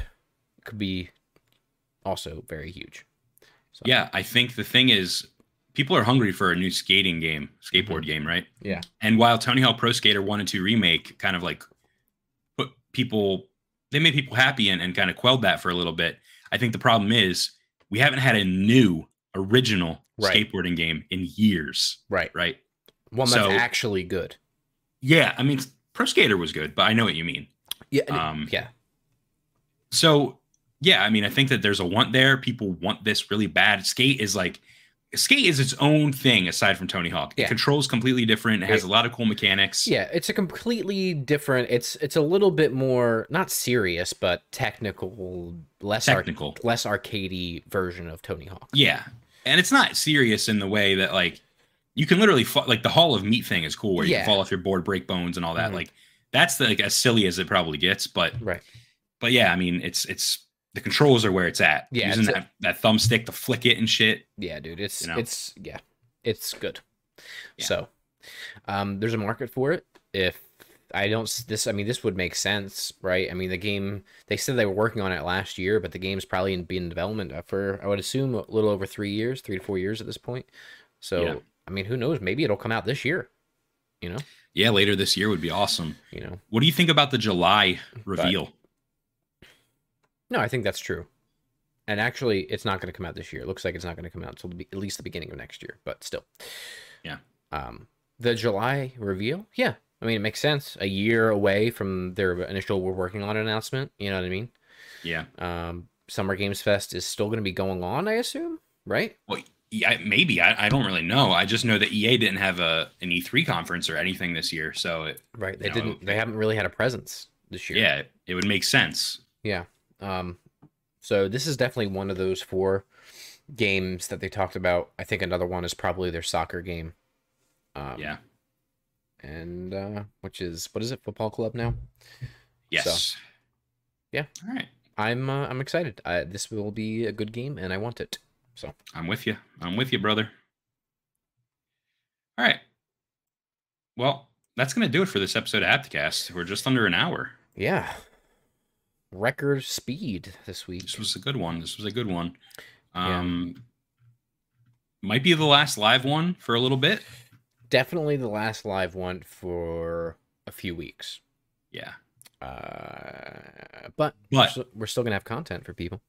it could be also very huge. So, Yeah, I think the thing is, people are hungry for a new skating game, skateboard game, right? Yeah. And while Tony Hawk Pro Skater 1 and 2 remake kind of like put people, they made people happy and, and kind of quelled that for a little bit. I think the problem is we haven't had a new original Right. skateboarding game in years, Right. right? One that's So- actually good. Yeah, I mean, Pro Skater was good, but I know what you mean. Yeah. Um, yeah. So, yeah, I mean, I think that there's a want there. People want this really bad. Skate is like, Skate is its own thing aside from Tony Hawk. It Yeah. controls completely different. It has It- a lot of cool mechanics. Yeah, it's a completely different. It's it's a little bit more not serious, but technical, less Technical. less arcadey version of Tony Hawk. Yeah. And it's not serious in the way that like you can literally fa- like the Hall of Meat thing is cool where you Yeah. can fall off your board, break bones and all that. Mhm. Like that's the, like as silly as it probably gets, but Right. but yeah, I mean it's it's the controls are where it's at. Yeah, Using it's a- that, that thumbstick to flick it and shit. Yeah, dude. It's You know? it's yeah, it's good. Yeah. So, um, there's a market for it. If I don't this, I mean, this would make sense, right? I mean, the game they said they were working on it last year, but the game's probably in, been in development uh, for I would assume a little over three years, three to four years at this point. So, Yeah. I mean, who knows? Maybe it'll come out this year. You know, Yeah, later this year would be awesome. you know. What do you think about the July reveal? No, I think that's true. And actually, it's not going to come out this year. It looks like it's not going to come out until the, at least the beginning of next year, but still. Yeah. Um, The July reveal? Yeah. I mean, it makes sense. A year away from their initial we're working on announcement. You know what I mean? Yeah. Um, Summer Games Fest is still going to be going on, I assume, right? Well, yeah, maybe I, I don't really know. I just know that EA didn't have a an E3 conference or anything this year, so it, Right. They know, didn't. They haven't really had a presence this year. yeah, it would make sense. Yeah. Um, so this is definitely one of those four games that they talked about. I think another one is probably their soccer game. Um, yeah. And uh, which is what is it? Football club now. Yes. yeah. All right. I'm uh, I'm excited. I, this will be a good game, and I want it. So I'm with you. I'm with you, brother. All right. Well, that's gonna do it for this episode of Hapticast. We're just under an hour. yeah, record speed this week. This was a good one. This was a good one. Yeah. Um, might be the last live one for a little bit. Definitely the last live one for a few weeks. Yeah, Uh, but we're but still, we're still gonna have content for people.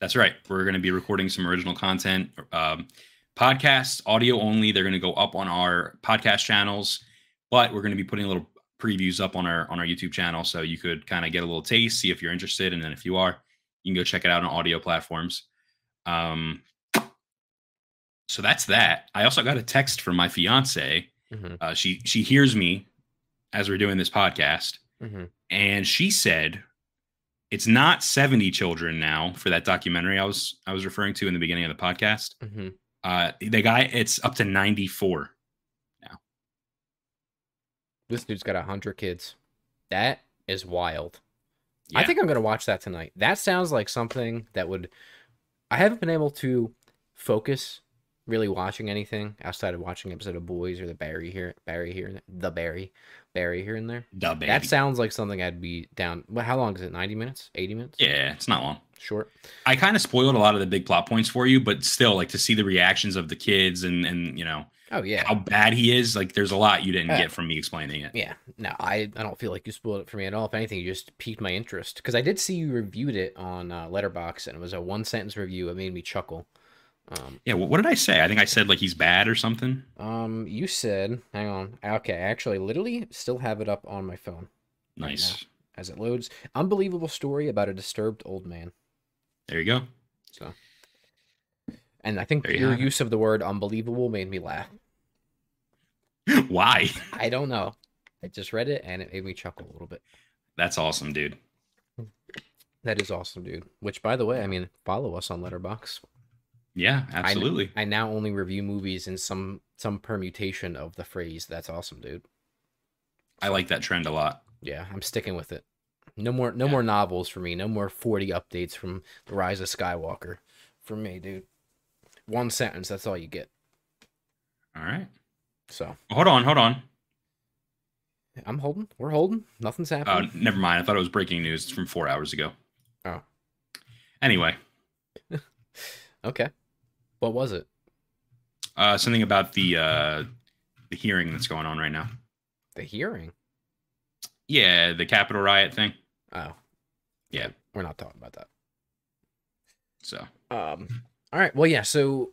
That's right. We're going to be recording some original content, um, podcasts, audio only. They're going to go up on our podcast channels, but we're going to be putting a little previews up on our on our YouTube channel, so you could kind of get a little taste, see if you're interested, and then if you are, you can go check it out on audio platforms. Um, so that's that. I also got a text from my fiance. hmm Uh, she she hears me as we're doing this podcast, hmm and she said it's not 70 children now for that documentary I was I was referring to in the beginning of the podcast. hmm Uh the guy it's up to 94. This dude's got a hundred kids. That is wild. I think I'm gonna watch that tonight. That sounds like something that would. I haven't been able to focus really watching anything outside of watching episode of Boys or the Barry here, Barry here, and the Barry, Barry here and there. Duh, baby. That sounds like something I'd be down. Well, how long is it? Ninety minutes? Eighty minutes? yeah, it's not long. Short. I kind of spoiled a lot of the big plot points for you, but still like to see the reactions of the kids and and you know Oh yeah. how bad he is, like there's a lot you didn't Yeah. get from me explaining it. Yeah, no, I, I don't feel like you spoiled it for me at all. If anything, you just piqued my interest because I did see you reviewed it on uh, Letterboxd, and it was a one sentence review. It made me chuckle. Um, Yeah, what, what did I say? I think I said like he's bad or something. um, you said, hang on, okay, I actually literally still have it up on my phone Right Nice. as it loads. Unbelievable story about a disturbed old man. There you go. So, and I think your use of the word unbelievable made me laugh. Why? I don't know. I just read it and it made me chuckle a little bit. That's awesome, dude. That is awesome, dude. Which, by the way, I mean, follow us on Letterboxd. Yeah, I absolutely. I now only review movies in some some permutation of the phrase "That's awesome, dude." I like that trend a lot. Yeah, I'm sticking with it. No more no Yeah. more novels for me. No more 40 updates from The Rise of Skywalker for me, dude. One sentence, that's all you get. All right. So, Hold on, hold on. I'm holding. We're holding. Nothing's Oh, happening. never mind. I thought it was breaking news from four hours ago. Oh. Anyway, Okay. What was it? uh, something about the uh, the hearing that's going on right now. The hearing. Yeah, the Capitol riot thing. Oh. Yeah. We're not talking about that. So Um. All right. Well, yeah. So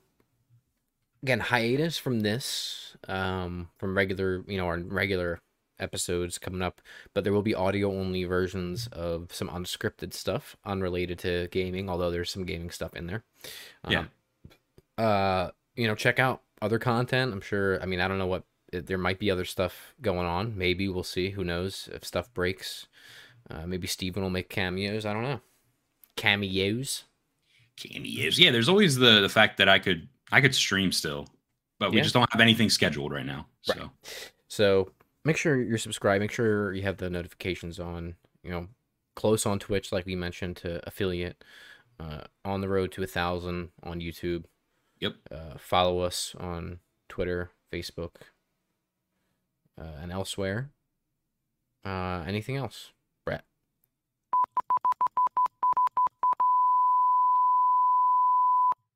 again, hiatus from this, um, from regular, you know, our regular episodes coming up, but there will be audio only versions of some unscripted stuff unrelated to gaming, although there's some gaming stuff in there. Yeah. Um, uh, you know, check out other content. I'm sure. I mean, I don't know what there might be other stuff going on. Maybe we'll see. Who knows if stuff breaks? Uh, maybe Steven will make cameos. I don't know. Cameos. cameos. Yeah, there's always the the fact that I could I could stream still, but we Yeah. just don't have anything scheduled right now. So Right. So make sure you're subscribed. Make sure you have the notifications on. You know, close on Twitch, like we mentioned, to affiliate. Uh, on the road to a thousand on YouTube. Yep. Uh, follow us on Twitter, Facebook, uh, and elsewhere. Uh, anything else?